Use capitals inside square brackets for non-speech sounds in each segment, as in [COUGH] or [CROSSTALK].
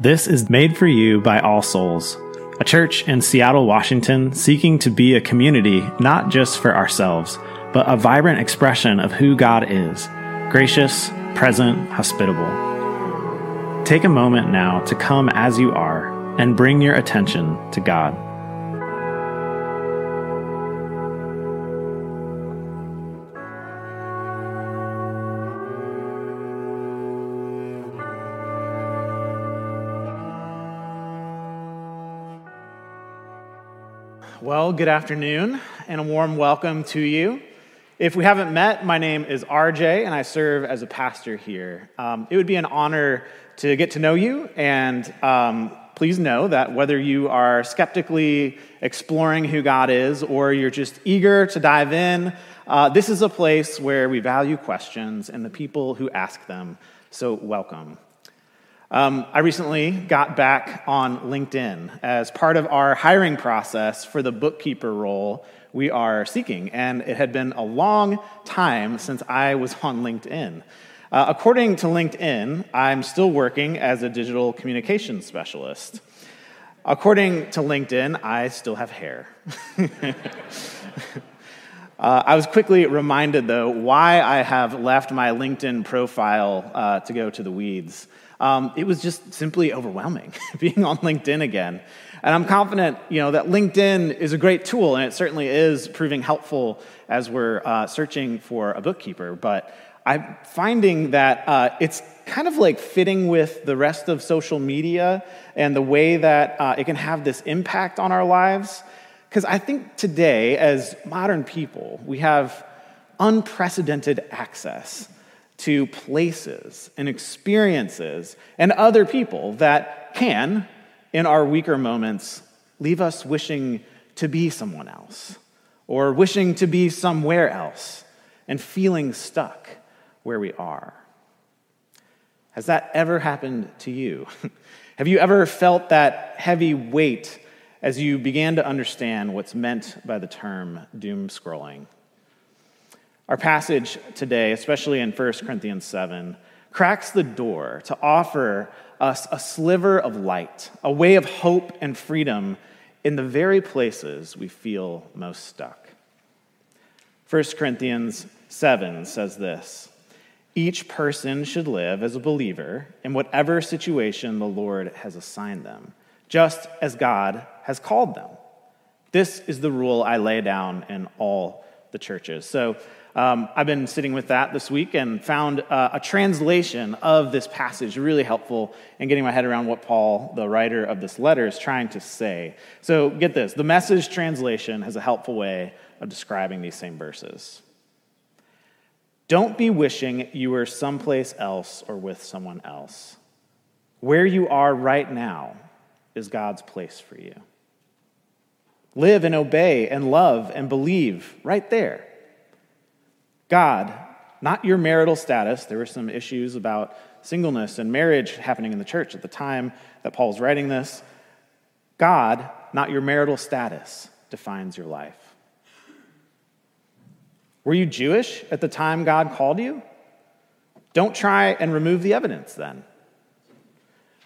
This is made for you by All Souls, a church in Seattle, Washington, seeking to be a community not just for ourselves, but a vibrant expression of who God is gracious, present, hospitable. Take a moment now to come as you are and bring your attention to God. Well, good afternoon and a warm welcome to you. If we haven't met, my name is RJ and I serve as a pastor here. Um, it would be an honor to get to know you, and um, please know that whether you are skeptically exploring who God is or you're just eager to dive in, uh, this is a place where we value questions and the people who ask them. So, welcome. Um, I recently got back on LinkedIn as part of our hiring process for the bookkeeper role we are seeking, and it had been a long time since I was on LinkedIn. Uh, according to LinkedIn, I'm still working as a digital communications specialist. According to LinkedIn, I still have hair. [LAUGHS] uh, I was quickly reminded, though, why I have left my LinkedIn profile uh, to go to the weeds. Um, it was just simply overwhelming [LAUGHS] being on LinkedIn again. And I'm confident, you know, that LinkedIn is a great tool, and it certainly is proving helpful as we're uh, searching for a bookkeeper. But I'm finding that uh, it's kind of like fitting with the rest of social media and the way that uh, it can have this impact on our lives. Because I think today, as modern people, we have unprecedented access to places and experiences and other people that can, in our weaker moments, leave us wishing to be someone else or wishing to be somewhere else and feeling stuck where we are. Has that ever happened to you? [LAUGHS] Have you ever felt that heavy weight as you began to understand what's meant by the term doom scrolling? Our passage today, especially in 1 Corinthians 7, cracks the door to offer us a sliver of light, a way of hope and freedom in the very places we feel most stuck. 1 Corinthians 7 says this Each person should live as a believer in whatever situation the Lord has assigned them, just as God has called them. This is the rule I lay down in all the churches. So, um, I've been sitting with that this week and found uh, a translation of this passage really helpful in getting my head around what Paul, the writer of this letter, is trying to say. So, get this the message translation has a helpful way of describing these same verses. Don't be wishing you were someplace else or with someone else. Where you are right now is God's place for you. Live and obey and love and believe right there God, not your marital status. There were some issues about singleness and marriage happening in the church at the time that Paul's writing this. God, not your marital status, defines your life. Were you Jewish at the time God called you? Don't try and remove the evidence then.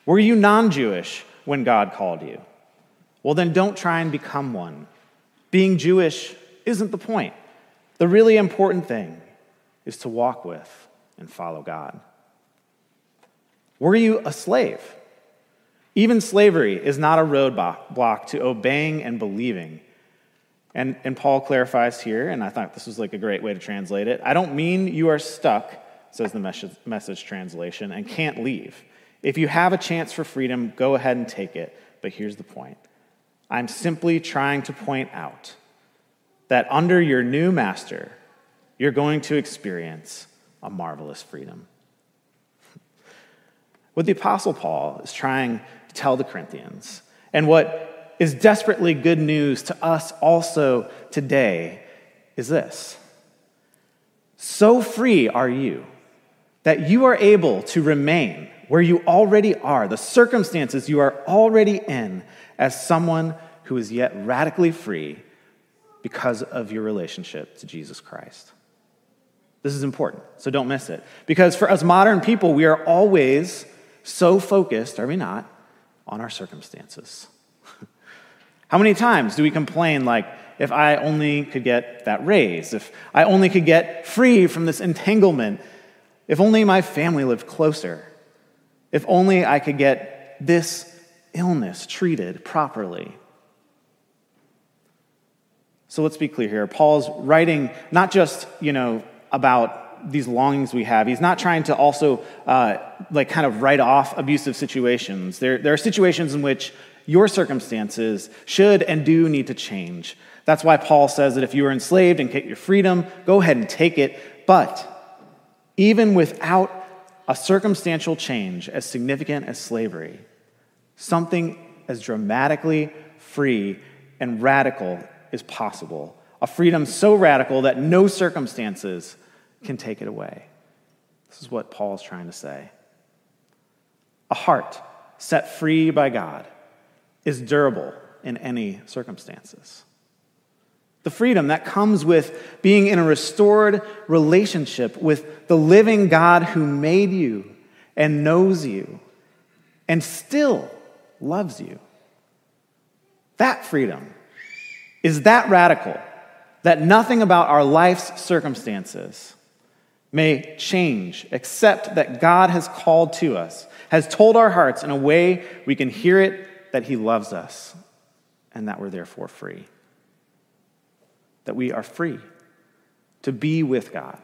Were you non Jewish when God called you? Well, then don't try and become one. Being Jewish isn't the point. The really important thing is to walk with and follow God. Were you a slave? Even slavery is not a roadblock to obeying and believing. And, and Paul clarifies here, and I thought this was like a great way to translate it. I don't mean you are stuck, says the message, message translation, and can't leave. If you have a chance for freedom, go ahead and take it. But here's the point I'm simply trying to point out that under your new master, you're going to experience a marvelous freedom. [LAUGHS] What the Apostle Paul is trying to tell the Corinthians, and what is desperately good news to us also today, is this So free are you that you are able to remain where you already are, the circumstances you are already in, as someone who is yet radically free because of your relationship to Jesus Christ. This is important, so don't miss it. Because for us modern people, we are always so focused, are we not, on our circumstances. [LAUGHS] How many times do we complain, like, if I only could get that raise, if I only could get free from this entanglement, if only my family lived closer, if only I could get this illness treated properly? So let's be clear here. Paul's writing not just, you know, about these longings we have. He's not trying to also, uh, like, kind of write off abusive situations. There, there are situations in which your circumstances should and do need to change. That's why Paul says that if you are enslaved and get your freedom, go ahead and take it. But even without a circumstantial change as significant as slavery, something as dramatically free and radical is possible. A freedom so radical that no circumstances can take it away. This is what Paul is trying to say. A heart set free by God is durable in any circumstances. The freedom that comes with being in a restored relationship with the living God who made you and knows you and still loves you. That freedom is that radical that nothing about our life's circumstances may change except that God has called to us, has told our hearts in a way we can hear it that He loves us and that we're therefore free. That we are free to be with God.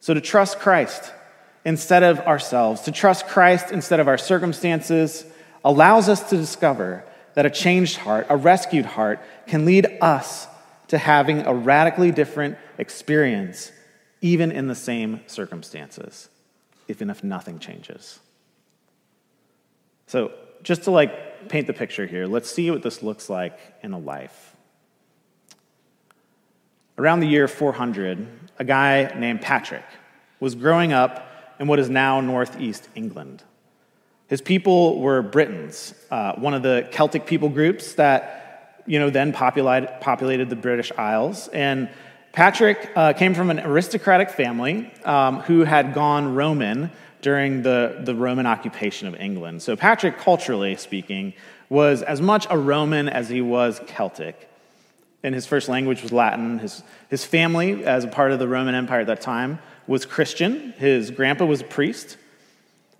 So to trust Christ instead of ourselves, to trust Christ instead of our circumstances, allows us to discover that a changed heart, a rescued heart, can lead us to having a radically different experience, even in the same circumstances, even if nothing changes. So, just to like paint the picture here, let's see what this looks like in a life. Around the year 400, a guy named Patrick was growing up in what is now northeast England. His people were Britons, uh, one of the Celtic people groups that you know, then populated, populated the British Isles. And Patrick uh, came from an aristocratic family um, who had gone Roman during the, the Roman occupation of England. So, Patrick, culturally speaking, was as much a Roman as he was Celtic. And his first language was Latin. His, his family, as a part of the Roman Empire at that time, was Christian. His grandpa was a priest.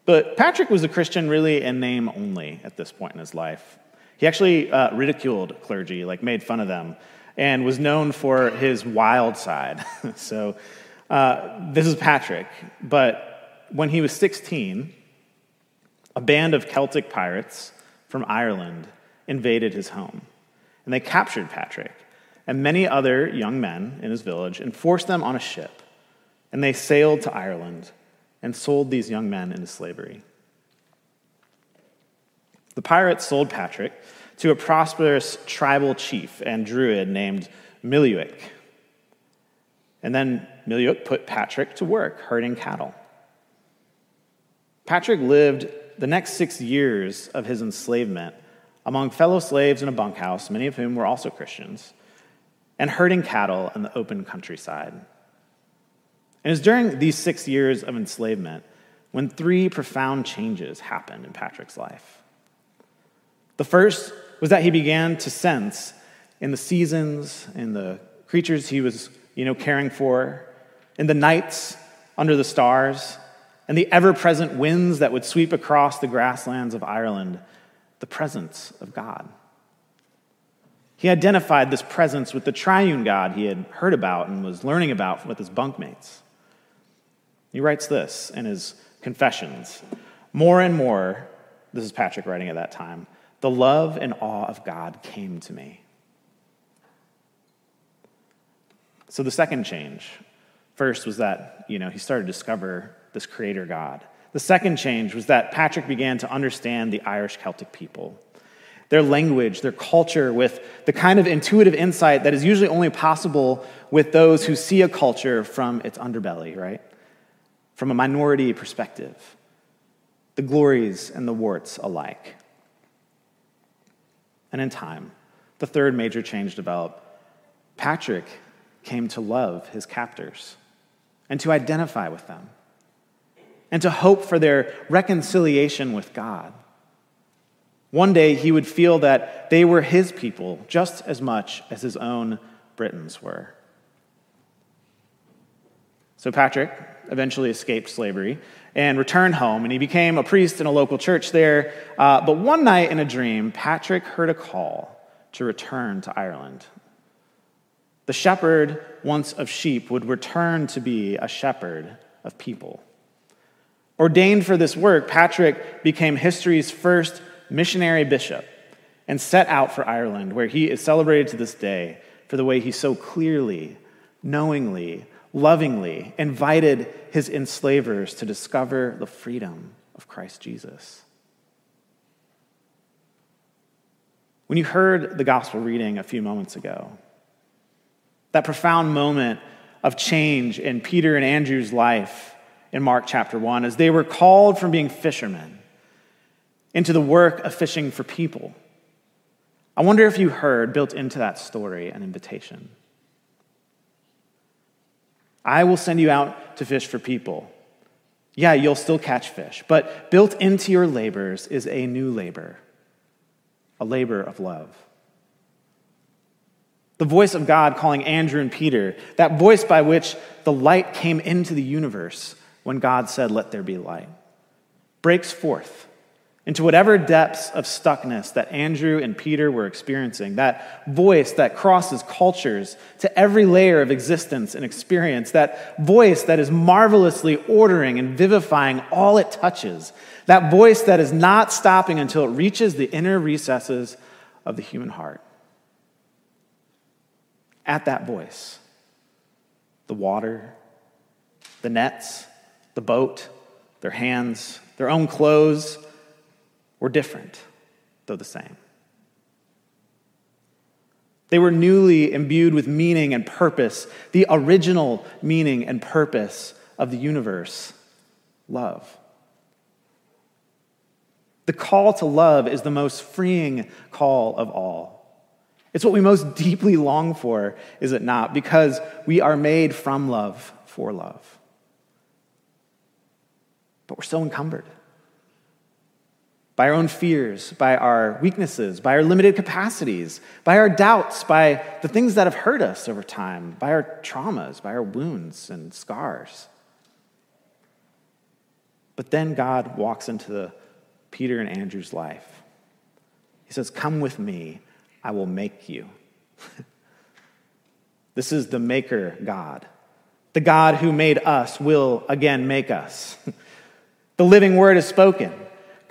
But Patrick was a Christian really in name only at this point in his life. He actually uh, ridiculed clergy, like made fun of them, and was known for his wild side. [LAUGHS] so uh, this is Patrick. But when he was 16, a band of Celtic pirates from Ireland invaded his home. And they captured Patrick and many other young men in his village and forced them on a ship. And they sailed to Ireland and sold these young men into slavery. The pirates sold Patrick to a prosperous tribal chief and druid named Miliuc. And then Miliuc put Patrick to work herding cattle. Patrick lived the next six years of his enslavement among fellow slaves in a bunkhouse, many of whom were also Christians, and herding cattle in the open countryside. And it was during these six years of enslavement when three profound changes happened in Patrick's life. The first was that he began to sense in the seasons, in the creatures he was you know, caring for, in the nights under the stars, and the ever present winds that would sweep across the grasslands of Ireland, the presence of God. He identified this presence with the triune God he had heard about and was learning about with his bunkmates. He writes this in his Confessions More and more, this is Patrick writing at that time, the love and awe of God came to me. So the second change, first was that, you know, he started to discover this creator God. The second change was that Patrick began to understand the Irish Celtic people, their language, their culture, with the kind of intuitive insight that is usually only possible with those who see a culture from its underbelly, right? From a minority perspective, the glories and the warts alike. And in time, the third major change developed. Patrick came to love his captors and to identify with them. and to hope for their reconciliation with God. One day he would feel that they were his people just as much as his own Britons were. So Patrick eventually escaped slavery and returned home, and he became a priest in a local church there. Uh, but one night in a dream, Patrick heard a call to return to Ireland. The shepherd once of sheep would return to be a shepherd of people. Ordained for this work, Patrick became history's first missionary bishop and set out for Ireland, where he is celebrated to this day for the way he so clearly, knowingly, lovingly invited his enslavers to discover the freedom of Christ Jesus. When you heard the gospel reading a few moments ago, that profound moment of change in Peter and Andrew's life in Mark chapter 1 as they were called from being fishermen into the work of fishing for people. I wonder if you heard built into that story an invitation. I will send you out to fish for people. Yeah, you'll still catch fish, but built into your labors is a new labor, a labor of love. The voice of God calling Andrew and Peter, that voice by which the light came into the universe when God said, Let there be light, breaks forth into whatever depths of stuckness that Andrew and Peter were experiencing, that voice that crosses cultures to every layer of existence and experience, that voice that is marvelously ordering and vivifying all it touches, that voice that is not stopping until it reaches the inner recesses of the human heart. At that voice, the water, the nets, the boat, their hands, their own clothes, were different, though the same. They were newly imbued with meaning and purpose, the original meaning and purpose of the universe love. The call to love is the most freeing call of all. It's what we most deeply long for, is it not? Because we are made from love for love. But we're so encumbered by our own fears, by our weaknesses, by our limited capacities, by our doubts, by the things that have hurt us over time, by our traumas, by our wounds and scars. But then God walks into the Peter and Andrew's life. He says, Come with me, I will make you. [LAUGHS] this is the maker God. The God who made us will again make us. [LAUGHS] the living word is spoken.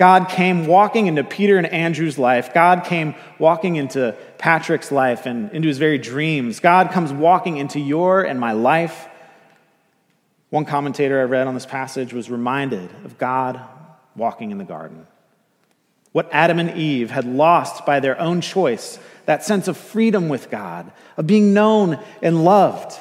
God came walking into Peter and Andrew's life. God came walking into Patrick's life and into his very dreams. God comes walking into your and my life. One commentator I read on this passage was reminded of God walking in the garden. What Adam and Eve had lost by their own choice, that sense of freedom with God, of being known and loved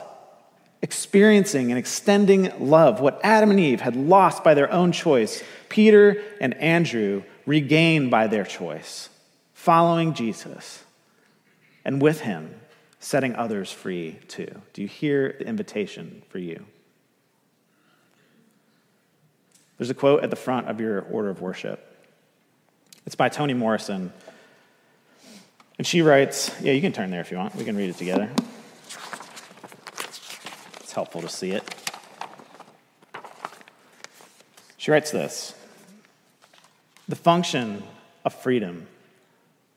experiencing and extending love, what Adam and Eve had lost by their own choice, Peter and Andrew regained by their choice, following Jesus, and with him, setting others free too. Do you hear the invitation for you? There's a quote at the front of your order of worship. It's by Toni Morrison. And she writes, yeah, you can turn there if you want. We can read it together. It's helpful to see it. She writes this The function of freedom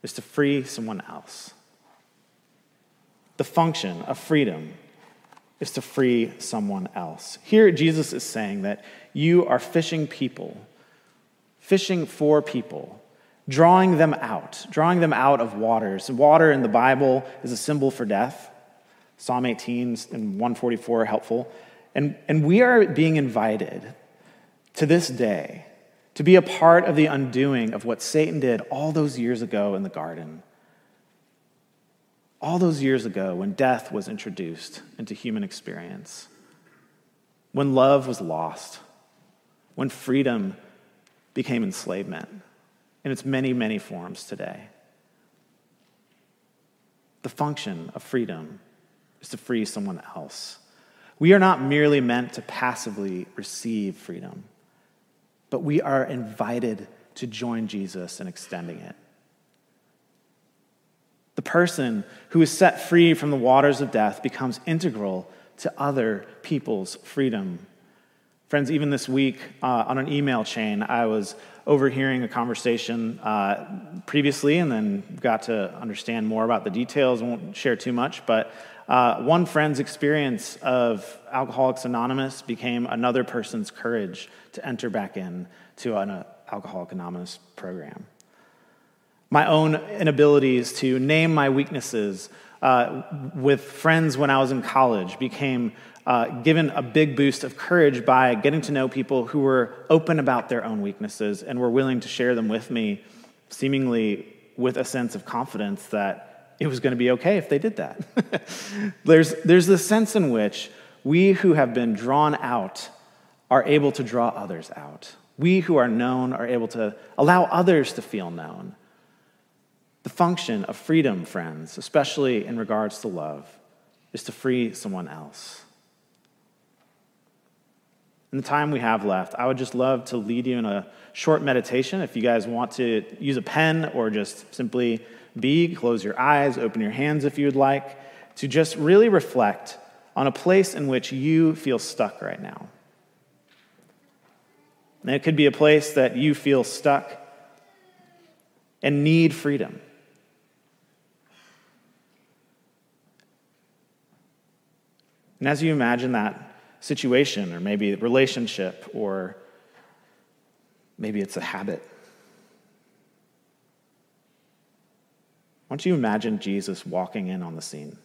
is to free someone else. The function of freedom is to free someone else. Here, Jesus is saying that you are fishing people, fishing for people, drawing them out, drawing them out of waters. Water in the Bible is a symbol for death. Psalm 18 and 144 are helpful. And, and we are being invited to this day to be a part of the undoing of what Satan did all those years ago in the garden. All those years ago when death was introduced into human experience, when love was lost, when freedom became enslavement in its many, many forms today. The function of freedom is to free someone else. We are not merely meant to passively receive freedom, but we are invited to join Jesus in extending it. The person who is set free from the waters of death becomes integral to other people's freedom. Friends, even this week uh, on an email chain, I was overhearing a conversation uh, previously and then got to understand more about the details. I won't share too much, but uh, one friend's experience of Alcoholics Anonymous became another person's courage to enter back in to an uh, Alcoholics Anonymous program. My own inabilities to name my weaknesses uh, with friends when I was in college became uh, given a big boost of courage by getting to know people who were open about their own weaknesses and were willing to share them with me, seemingly with a sense of confidence that it was going to be okay if they did that. [LAUGHS] there's, there's this sense in which we who have been drawn out are able to draw others out. We who are known are able to allow others to feel known. The function of freedom, friends, especially in regards to love, is to free someone else. In the time we have left, I would just love to lead you in a short meditation. If you guys want to use a pen or just simply be, close your eyes, open your hands if you would like, to just really reflect on a place in which you feel stuck right now. And it could be a place that you feel stuck and need freedom. And as you imagine that situation, or maybe relationship, or maybe it's a habit. Don't you imagine Jesus walking in on the scene?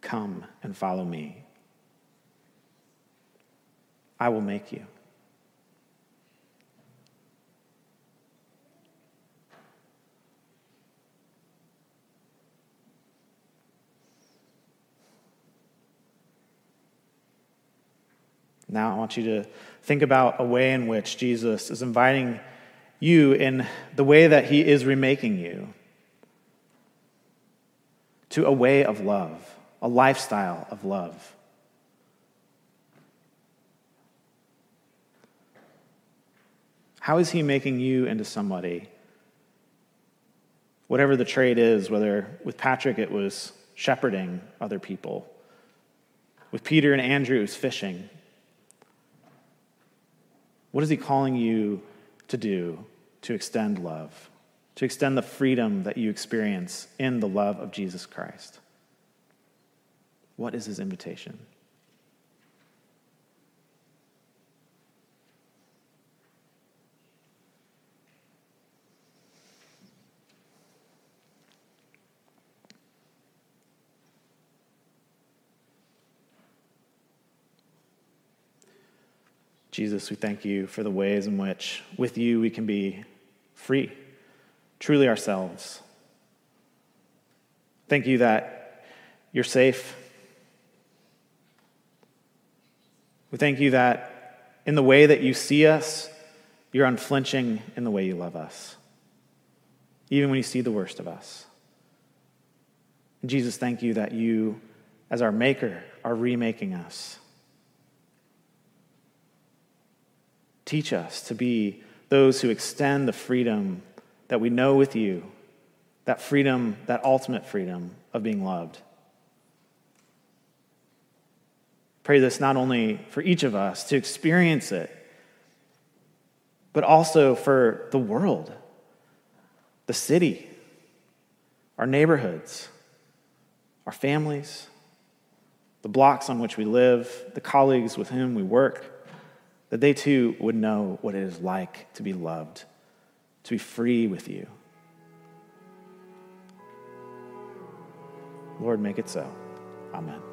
Come and follow me. I will make you. Now, I want you to think about a way in which Jesus is inviting you in the way that he is remaking you to a way of love, a lifestyle of love. How is he making you into somebody? Whatever the trade is, whether with Patrick it was shepherding other people, with Peter and Andrew it was fishing. What is He calling you to do to extend love, to extend the freedom that you experience in the love of Jesus Christ? What is His invitation? Jesus, we thank you for the ways in which with you we can be free, truly ourselves. Thank you that you're safe. We thank you that in the way that you see us, you're unflinching in the way you love us, even when you see the worst of us. And Jesus, thank you that you, as our maker, are remaking us. Teach us to be those who extend the freedom that we know with you, that freedom, that ultimate freedom of being loved. Pray this not only for each of us to experience it, but also for the world, the city, our neighborhoods, our families, the blocks on which we live, the colleagues with whom we work that they too would know what it is like to be loved, to be free with you. Lord, make it so. Amen.